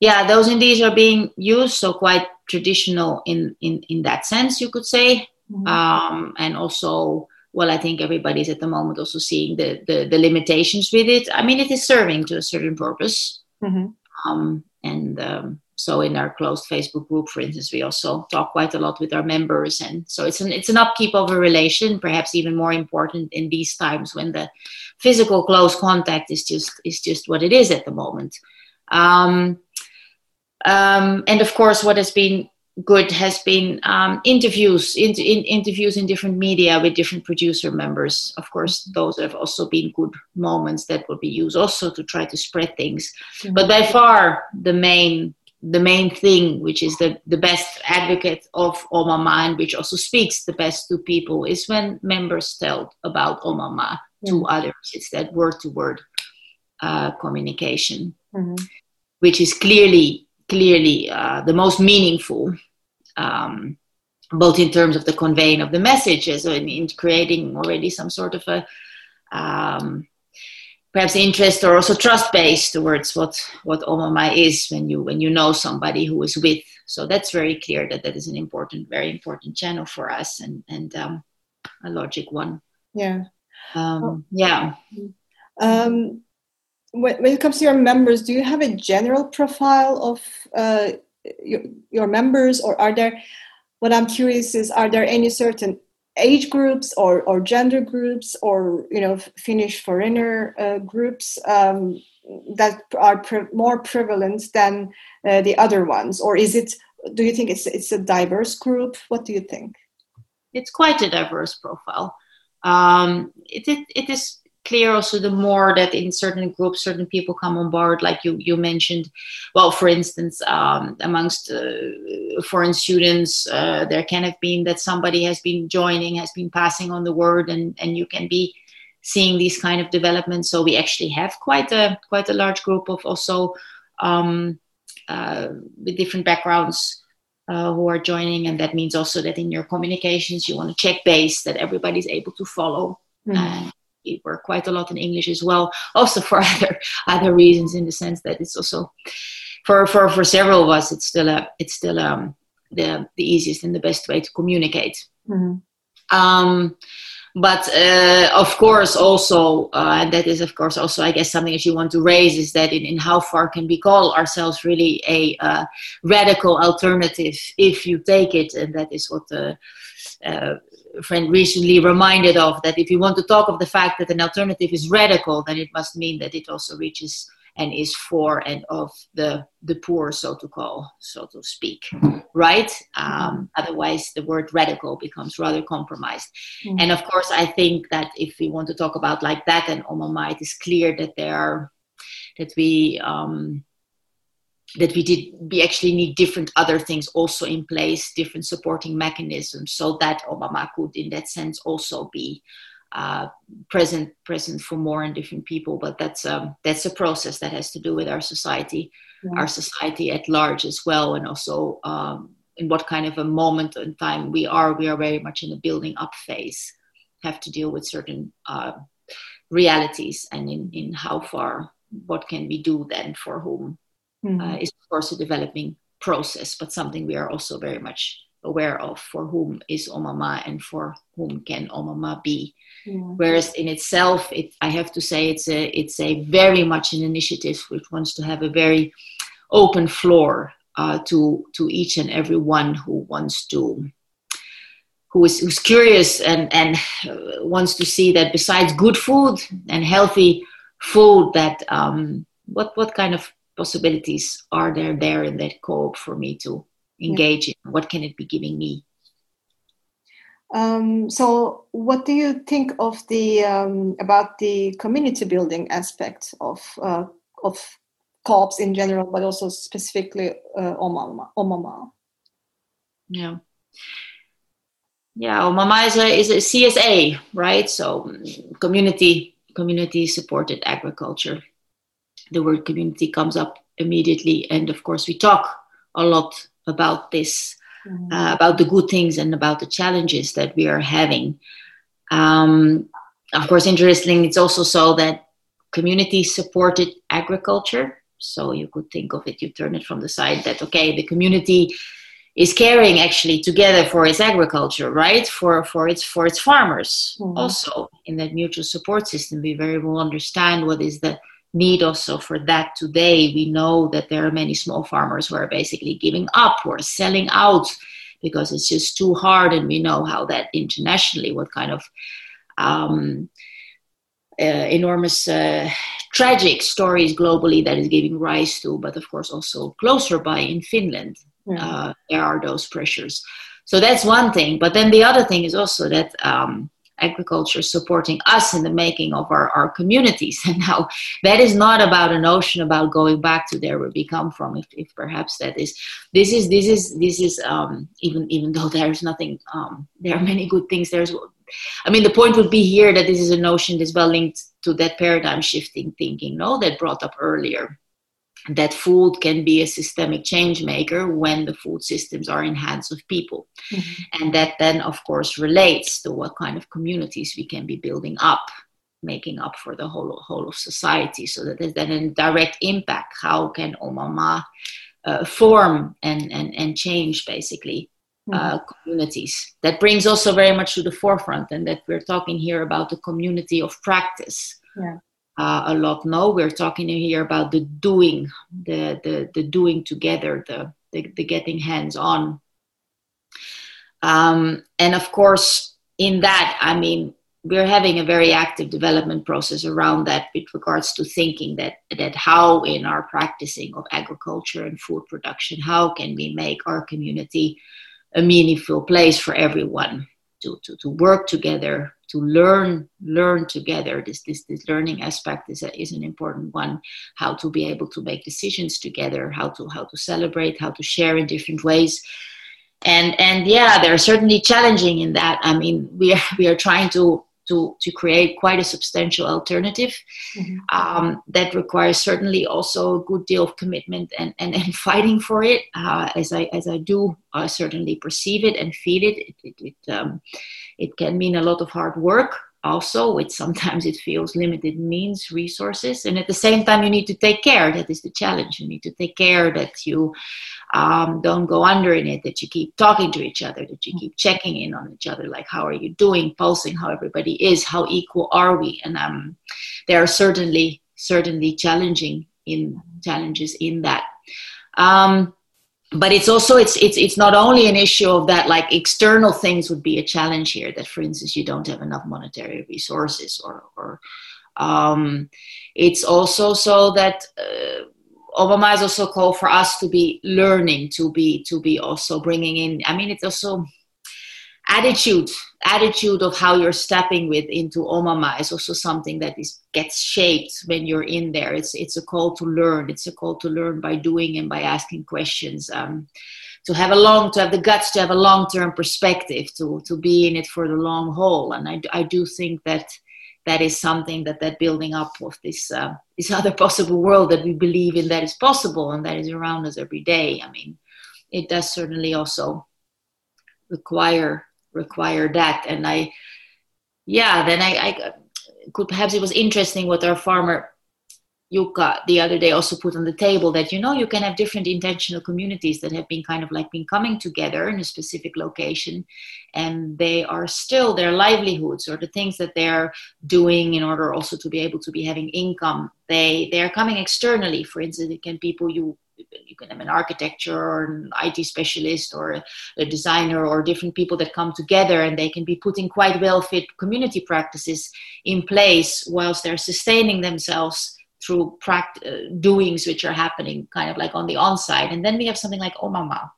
Yeah those indeed are being used so quite traditional in in in that sense you could say. Mm-hmm. um, and also well i think everybody's at the moment also seeing the, the, the limitations with it. I mean it is serving to a certain purpose. Mm-hmm. um, and um, so in our closed facebook group for instance we also talk quite a lot with our members. And so it's an it's an upkeep of a relation perhaps even more important in these times when the physical close contact is just is just what it is at the moment. Um, um, and of course, what has been good has been um, interviews in, in, interviews in different media with different producer members. Of course those have also been good moments that will be used also to try to spread things. Mm-hmm. but by far the main the main thing which is the, the best advocate of oma maa and which also speaks the best to people is when members tell about oma maa mm-hmm. to others it's that word to word communication mm-hmm. which is clearly clearly uh, the most meaningful, um, both in terms of the conveying of the messages and in creating already some sort of a um, perhaps interest or also trust based towards what what oma maa is when you when you know somebody who is with. So that's very clear that that is an important, very important channel for us and and um, a logic one. Yeah. Um, yeah. Um, when, when it comes to your members, do you have a general profile of uh, your, your members, or are there? What I'm curious is, are there any certain age groups or, or gender groups or you know Finnish foreigner uh, groups um, that are more prevalent than uh, the other ones, or is it? Do you think it's it's a diverse group? What do you think? It's quite a diverse profile. Um, it, it, it is clear also the more that in certain groups certain people come on board like you you mentioned. Well for instance um, amongst uh, foreign students uh, there can have been that somebody has been joining has been passing on the word and and you can be seeing these kind of developments. So we actually have quite a quite a large group of also um, uh, with different backgrounds uh, who are joining and that means also that in your communications you want to check base that everybody's able to follow mm-hmm we work quite a lot in English as well, also for other other reasons in the sense that it's also for for for several of us it's still a it's still um the the easiest and the best way to communicate. Mm-hmm. Um, but uh, of course also uh, and that is of course also i guess something that you want to raise is that in, in how far can we call ourselves really a uh, radical alternative if you take it and that is what the uh, friend recently reminded of that if you want to talk of the fact that an alternative is radical, then it must mean that it also reaches and is for and of the the poor, so to call, so to speak, right? Um, otherwise, the word radical becomes rather compromised. Mm-hmm. And of course, I think that if we want to talk about like that and Oma Maa, it is clear that there are that we um, that we did we actually need different other things also in place different supporting mechanisms so that oma maa could in that sense also be uh, present present for more and different people but that's um, that's a process that has to do with our society yeah. our society at large as well and also um, in what kind of a moment in time we are. We are very much in the building up phase, have to deal with certain uh, realities and in, in how far, what can we do then for whom mm-hmm. uh, is of course a developing process, but something we are also very much aware of for whom is Oma Maa and for whom can Oma Maa be. Yeah. Whereas in itself, it, I have to say it's a it's a very much an initiative which wants to have a very open floor uh, to to each and every one who wants to who is who's curious and and uh, wants to see that besides good food and healthy food that um, what what kind of possibilities are there there in that co-op for me to engage yeah. in? What can it be giving me? Um, so what do you think of the um, about the community building aspect of uh, of co-ops in general but also specifically uh, oma maa omama yeah. Yeah oma maa is a, is a csa right? So community community supported agriculture the word community comes up immediately and of course we talk a lot about this, mm-hmm. uh, about the good things and about the challenges that we are having. Um, of course, interesting, it's also so that community supported agriculture. So you could think of it, you turn it from the side that, okay, the community is caring actually together for its agriculture, right? For, for, its, for its farmers. Mm-hmm. Also, in that mutual support system, we very well understand what is the need also for that today. We know that there are many small farmers who are basically giving up or selling out because it's just too hard, and we know how that internationally, what kind of um, uh, enormous uh, tragic stories globally that is giving rise to, but of course also closer by in Finland, yeah. uh, there are those pressures. So that's one thing. But then the other thing is also that um, agriculture supporting us in the making of our, our communities. And now that is not about a notion about going back to there where we come from, if, if perhaps that is this is this is this is um, even even though there's nothing um, there are many good things there's I mean the point would be here that this is a notion that's well linked to that paradigm shifting thinking, no, that brought up earlier that food can be a systemic change maker when the food systems are in hands of people. Mm-hmm. and that then of course relates to what kind of communities we can be building up making up for the whole whole of society. So that there's then a direct impact. How can oma maa uh, form and, and and change basically uh, mm-hmm. uh, communities? That brings also very much to the forefront and that we're talking here about the community of practice. Yeah uh, a lot. No we're talking here about the doing the the, the doing together the, the, the getting hands on. Um, and of course in that i mean we're having a very active development process around that with regards to thinking that that how in our practicing of agriculture and food production how can we make our community a meaningful place for everyone to, to, to work together to learn learn together. This this this learning aspect is a, is an important one. How to be able to make decisions together how to how to celebrate how to share in different ways. And and yeah they're certainly challenging in that. I mean we are we are trying to to, to create quite a substantial alternative mm-hmm. um, that requires certainly also a good deal of commitment and, and, and fighting for it uh, as I as I do uh, certainly perceive it and feel it it, it, it, um, it can mean a lot of hard work also which sometimes it feels limited means resources and at the same time you need to take care. That is the challenge. You need to take care that you um, don't go under in it that you keep talking to each other that you keep checking in on each other like how are you doing? Pulsing how everybody is how equal are we? And um, there are certainly certainly challenging in challenges in that. Um, but it's also it's it's it's not only an issue of that like external things would be a challenge here that for instance you don't have enough monetary resources or or um, it's also so that uh, Oma Maa has also called for us to be learning to be to be also bringing in I mean it's also attitude attitude of how you're stepping with into oma maa is also something that is gets shaped when you're in there. It's it's a call to learn. It's a call to learn by doing and by asking questions um, to have a long to have the guts to have a long term perspective to to be in it for the long haul. And i, I do think that that is something that that building up of this uh, this other possible world that we believe in that is possible and that is around us every day. I mean it does certainly also require require that. And I, yeah, then I, I could perhaps it was interesting what our farmer Jukka the other day also put on the table that you know you can have different intentional communities that have been kind of like been coming together in a specific location and they are still their livelihoods or the things that they're doing in order also to be able to be having income they they are coming externally for instance it can people you you can have an architecture or an IT specialist or a designer or different people that come together and they can be putting quite well fit community practices in place whilst they're sustaining themselves through pract- uh, doings which are happening kind of like on the on-site. And then we have something like oma maa.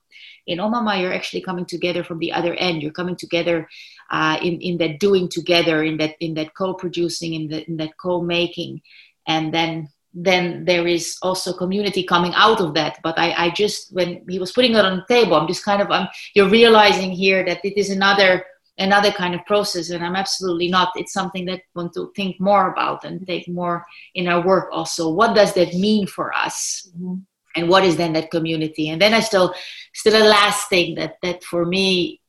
In oma maa you're actually coming together from the other end. You're coming together uh, in, in that doing together in that in that co-producing in, in that co-making. And then then there is also community coming out of that. But I, I just when he was putting it on the table i'm just kind of i'm you're realizing here that it is another another kind of process. And i'm absolutely not it's something that I want to think more about and take more in our work also. What does that mean for us? Mm-hmm. and what is then that community? And then i still still a last thing that that for me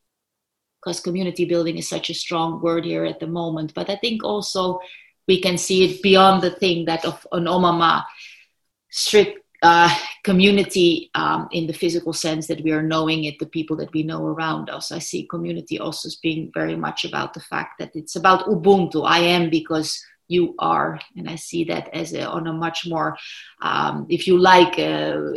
because community building is such a strong word here at the moment. But i think also we can see it beyond the thing that of an oma maa strict uh, community um, in the physical sense that we are knowing it, the people that we know around us. I see community also as being very much about the fact that it's about Ubuntu. I am because you are, and I see that as a, on a much more, um, if you like, uh,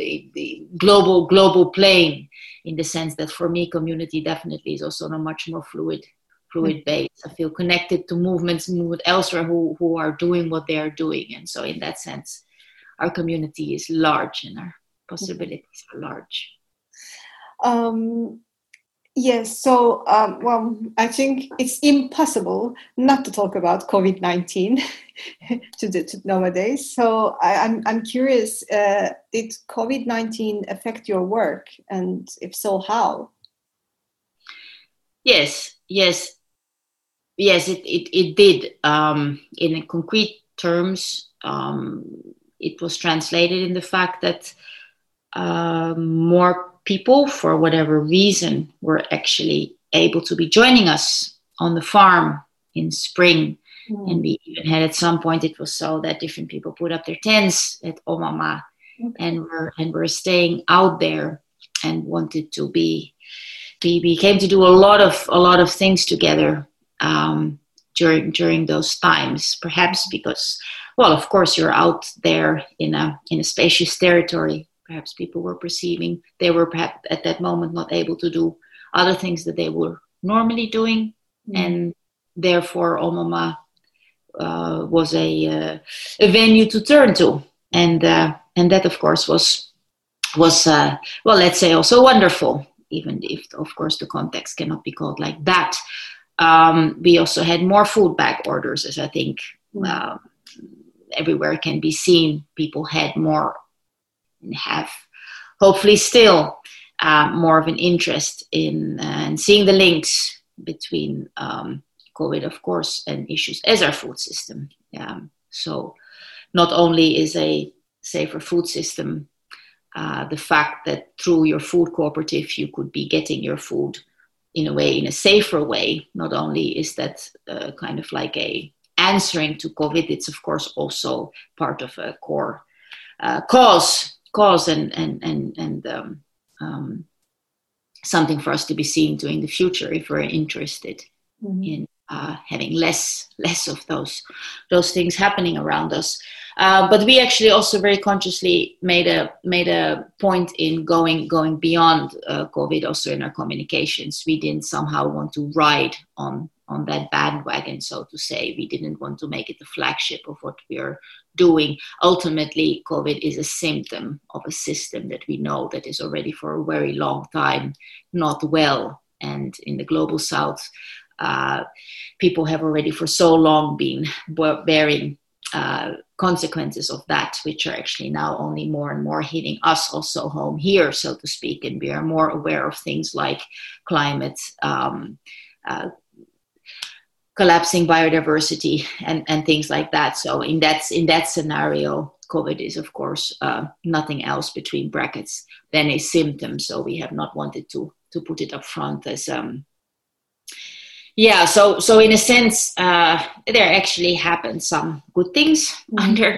global global plane. In the sense that for me, community definitely is also on a much more fluid fluid base. I feel connected to movements moved elsewhere who who are doing what they are doing, and so in that sense our community is large and our possibilities are large. Um, yes, so, um, well, I think it's impossible not to talk about COVID 19 to, to nowadays. So, I, am I'm, I'm curious uh, did COVID 19 affect your work? And if so, how? Yes, yes, yes, it, it, it did. Um, in concrete terms, um, it was translated in the fact that uh, more people, for whatever reason, were actually able to be joining us on the farm in spring. Mm. And we even had at some point it was so that different people put up their tents at Oma Maa okay. and were and were staying out there and wanted to be we, we came to do a lot of a lot of things together um, during during those times perhaps because well, of course, you're out there in a in a spacious territory. Perhaps people were perceiving they were perhaps at that moment not able to do other things that they were normally doing, mm. and therefore Oma Maa uh, was a uh, a venue to turn to, and uh, and that of course was was uh, well, let's say also wonderful, even if of course the context cannot be called like that. Um, we also had more food bag orders, as I think. Mm everywhere can be seen. People had more and have hopefully still uh, more of an interest in uh, seeing the links between um, COVID, of course, and issues as our food system. Um, so, not only is a safer food system uh, the fact that through your food cooperative you could be getting your food in a way, in a safer way, not only is that uh, kind of like a answering to COVID, it's of course also part of a core uh, cause, cause and and and and um, um, something for us to be seeing to in the future if we're interested mm-hmm. in uh, having less less of those those things happening around us. Uh, but we actually also very consciously made a made a point in going going beyond uh, COVID also in our communications. We didn't somehow want to ride on on that bandwagon, so to say. We didn't want to make it the flagship of what we are doing. Ultimately, COVID is a symptom of a system that we know that is already for a very long time not well. And in the global south, uh, people have already for so long been bearing uh, consequences of that, which are actually now only more and more hitting us also home here, so to speak. And we are more aware of things like climate. Um, uh, collapsing biodiversity and, and things like that. So in that in that scenario, COVID is, of course, uh, nothing else between brackets than a symptom. So we have not wanted to to put it up front as um, yeah. So so in a sense, uh, there actually happened some good things mm-hmm. under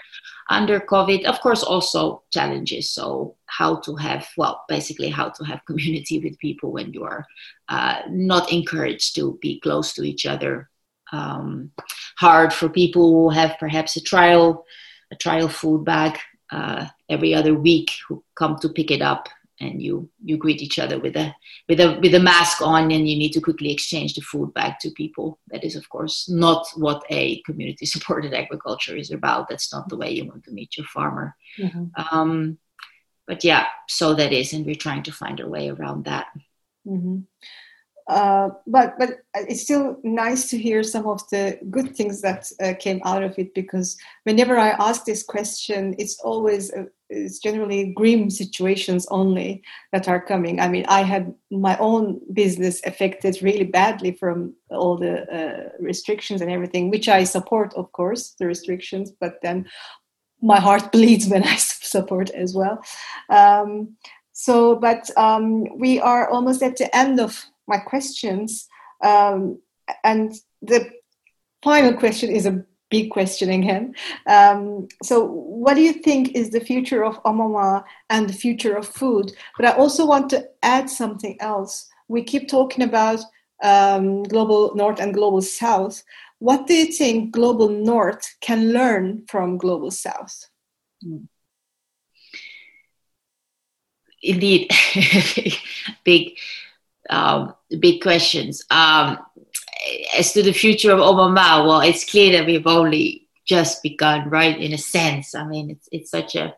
under COVID. Of course, also challenges. So how to have well, basically how to have community with people when you are uh, not encouraged to be close to each other. Um, hard for people who have perhaps a trial a trial food bag uh, every other week who come to pick it up and you you greet each other with a with a with a mask on and you need to quickly exchange the food back to people that is of course not what a community supported agriculture is about that's not the way you want to meet your farmer mm-hmm. um, but yeah so that is and we're trying to find a way around that mm-hmm. Uh, but but it's still nice to hear some of the good things that uh, came out of it because whenever I ask this question, it's always uh, it's generally grim situations only that are coming. I mean, I had my own business affected really badly from all the uh, restrictions and everything, which I support, of course, the restrictions. But then my heart bleeds when I support as well. Um, so, but um, we are almost at the end of my questions. Um, and the final question is a big question again. Um, so, what do you think is the future of Oma Maa and the future of food? But I also want to add something else. We keep talking about um, global north and global south. What do you think global north can learn from global south? Indeed, big um, big questions. Um, as to the future of Oma Maa, well, it's clear that we've only just begun, right? In a sense, I mean, it's it's such a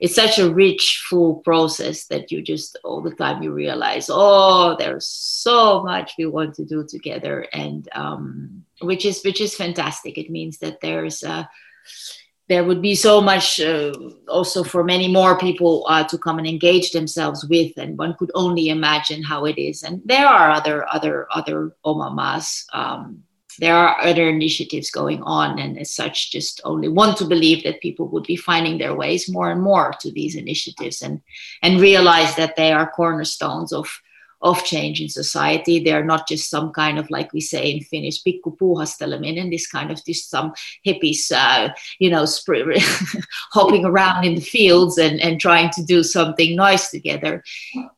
it's such a rich, full process that you just all the time you realize, oh, there's so much we want to do together, and um, which is which is fantastic. It means that there's a there would be so much uh, also for many more people uh, to come and engage themselves with and one could only imagine how it is. And there are other other other oma maas um, there are other initiatives going on and as such just only want to believe that people would be finding their ways more and more to these initiatives and and realize that they are cornerstones of of change in society. They're not just some kind of, like we say in Finnish, pikku puuhasteleminen, this kind of just some hippies, uh, you know, hopping around in the fields and, and trying to do something nice together.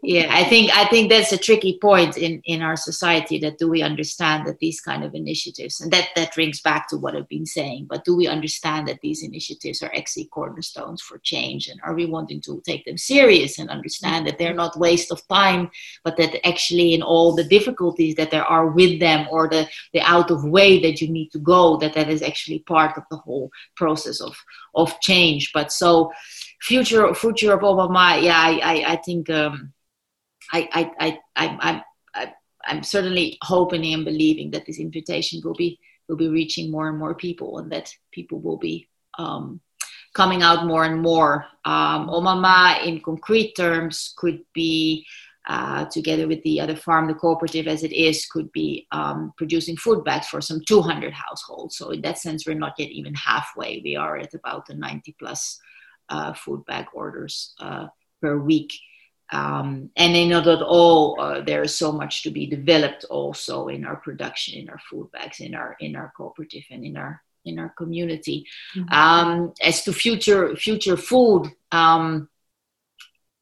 Yeah, I think I think that's a tricky point in, in our society that do we understand that these kind of initiatives, and that, that rings back to what I've been saying, but do we understand that these initiatives are actually cornerstones for change? And are we wanting to take them serious and understand that they're not waste of time, but that actually in all the difficulties that there are with them or the, the out of way that you need to go that that is actually part of the whole process of of change but so future future of Oma Maa yeah i i, I think um I, I i i i i'm certainly hoping and believing that this invitation will be will be reaching more and more people and that people will be um, coming out more and more. Um, Oma Maa, in concrete terms, could be uh, together with the other farm, the cooperative as it is, could be um, producing food bags for some 200 households. So in that sense, we're not yet even halfway. We are at about the 90 plus uh, food bag orders uh, per week. Um, and in not at all, uh, there is so much to be developed also in our production, in our food bags, in our in our cooperative, and in our in our community. Mm-hmm. Um, as to future future food, um,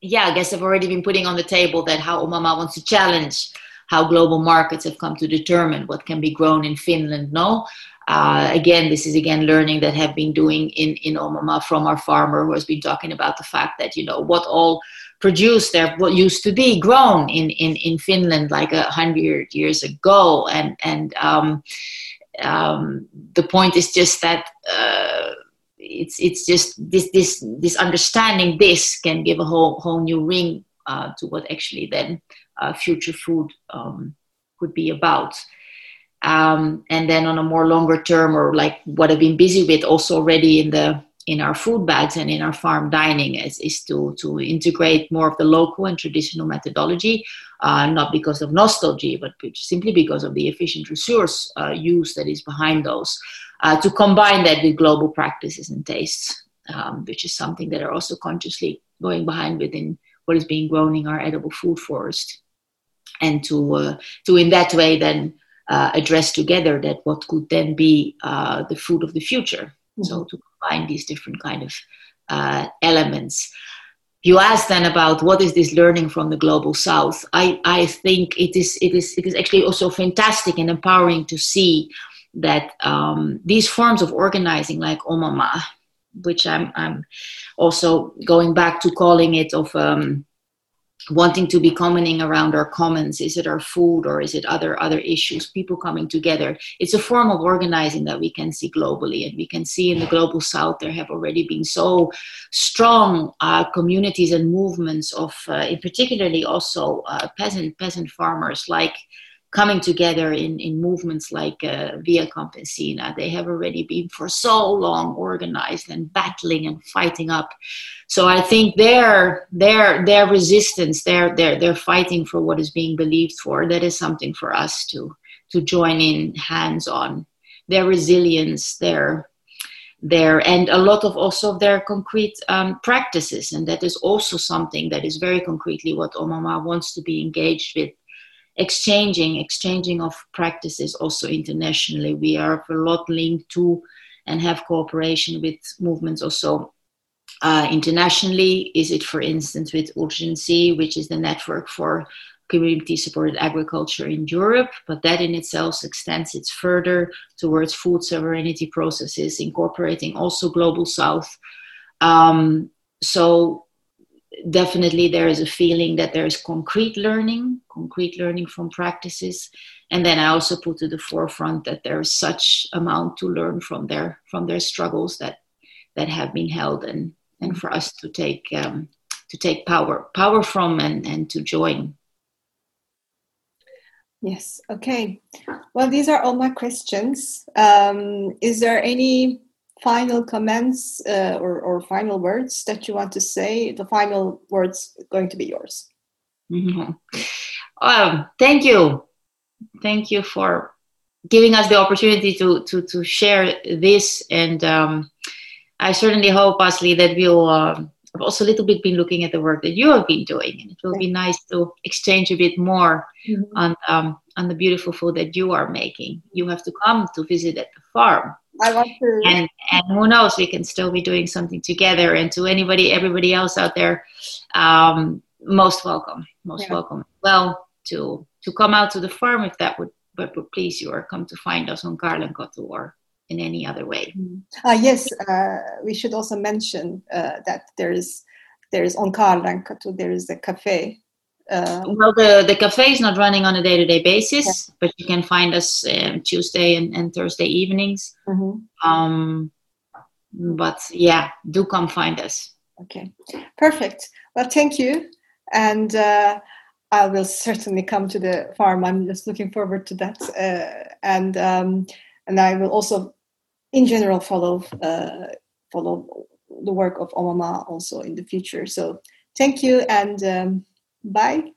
yeah, I guess I've already been putting on the table that how Oma Maa wants to challenge how global markets have come to determine what can be grown in Finland. No, uh, again, this is again learning that have been doing in in Oma Maa from our farmer who has been talking about the fact that you know what all produced there what used to be grown in in in Finland like a hundred years ago, and and um, um, the point is just that. Uh, it's it's just this this this understanding this can give a whole whole new ring uh, to what actually then uh, future food um, could be about. Um, and then on a more longer term, or like what I've been busy with also already in the in our food bags and in our farm dining is, is to, to integrate more of the local and traditional methodology, uh, not because of nostalgia, but simply because of the efficient resource uh, use that is behind those uh, to combine that with global practices and tastes. um, which is something that are also consciously going behind within what is being grown in our edible food forest, and to uh, to in that way then uh, address together that what could then be uh, the food of the future. Mm-hmm. So to combine these different kind of uh, elements. You asked then about what is this learning from the global south. I, I think it is it is it is actually also fantastic and empowering to see that um, these forms of organizing like Oma Maa, which I'm I'm also going back to calling it of um, wanting to be commenting around our commons is it our food or is it other other issues? People coming together. It's a form of organizing that we can see globally. And we can see in the global south there have already been so strong uh, communities and movements of uh, in particularly also uh, peasant peasant farmers like coming together in, in movements like uh, Via Campesina. They have already been for so long organized and battling and fighting up. So I think their their their resistance, their their their fighting for what is being believed for, that is something for us to to join in hands on. Their resilience, their their and a lot of also their concrete um, practices, and that is also something that is very concretely what Oma Maa wants to be engaged with exchanging exchanging of practices also internationally. We are a lot linked to and have cooperation with movements also uh, internationally. Is it for instance with Urgenci which is the network for community supported agriculture in europe but that in itself extends it further towards food sovereignty processes incorporating also global south. Um, so definitely there is a feeling that there is concrete learning, concrete learning from practices, and then I also put to the forefront that there is such amount to learn from their from their struggles that that have been held, and and for us to take um, to take power power from and and to join. Yes. Okay. Well, these are all my questions. Um, is there any final comments uh, or, or final words that you want to say? The final words going to be yours. Mm-hmm. Um, thank you. Thank you for giving us the opportunity to, to, to share this. And um, I certainly hope, Asli, that we'll uh, I've also a little bit been looking at the work that you have been doing, and it will be nice to exchange a bit more mm-hmm. on um, on the beautiful food that you are making. You have to come to visit at the farm I want to. And and who knows, we can still be doing something together. And to anybody, everybody else out there, um, most welcome, most yeah. welcome. Well, to to come out to the farm if that would but would please you, or come to find us on Kaarlenkatu or in any other way. Mm. Uh, yes, uh, we should also mention uh, that there is there is on Kaarlenkatu there is a cafe uh, well, the, the cafe is not running on a day to day basis, yeah. but you can find us um, Tuesday and, and, Thursday evenings. Mm-hmm. Um, but yeah, do come find us. Okay, perfect. Well, thank you. And uh, I will certainly come to the farm. I'm just looking forward to that. Uh, and um, and I will also, in general, follow uh, follow the work of Oma Maa also in the future. So thank you and. Um, Bye.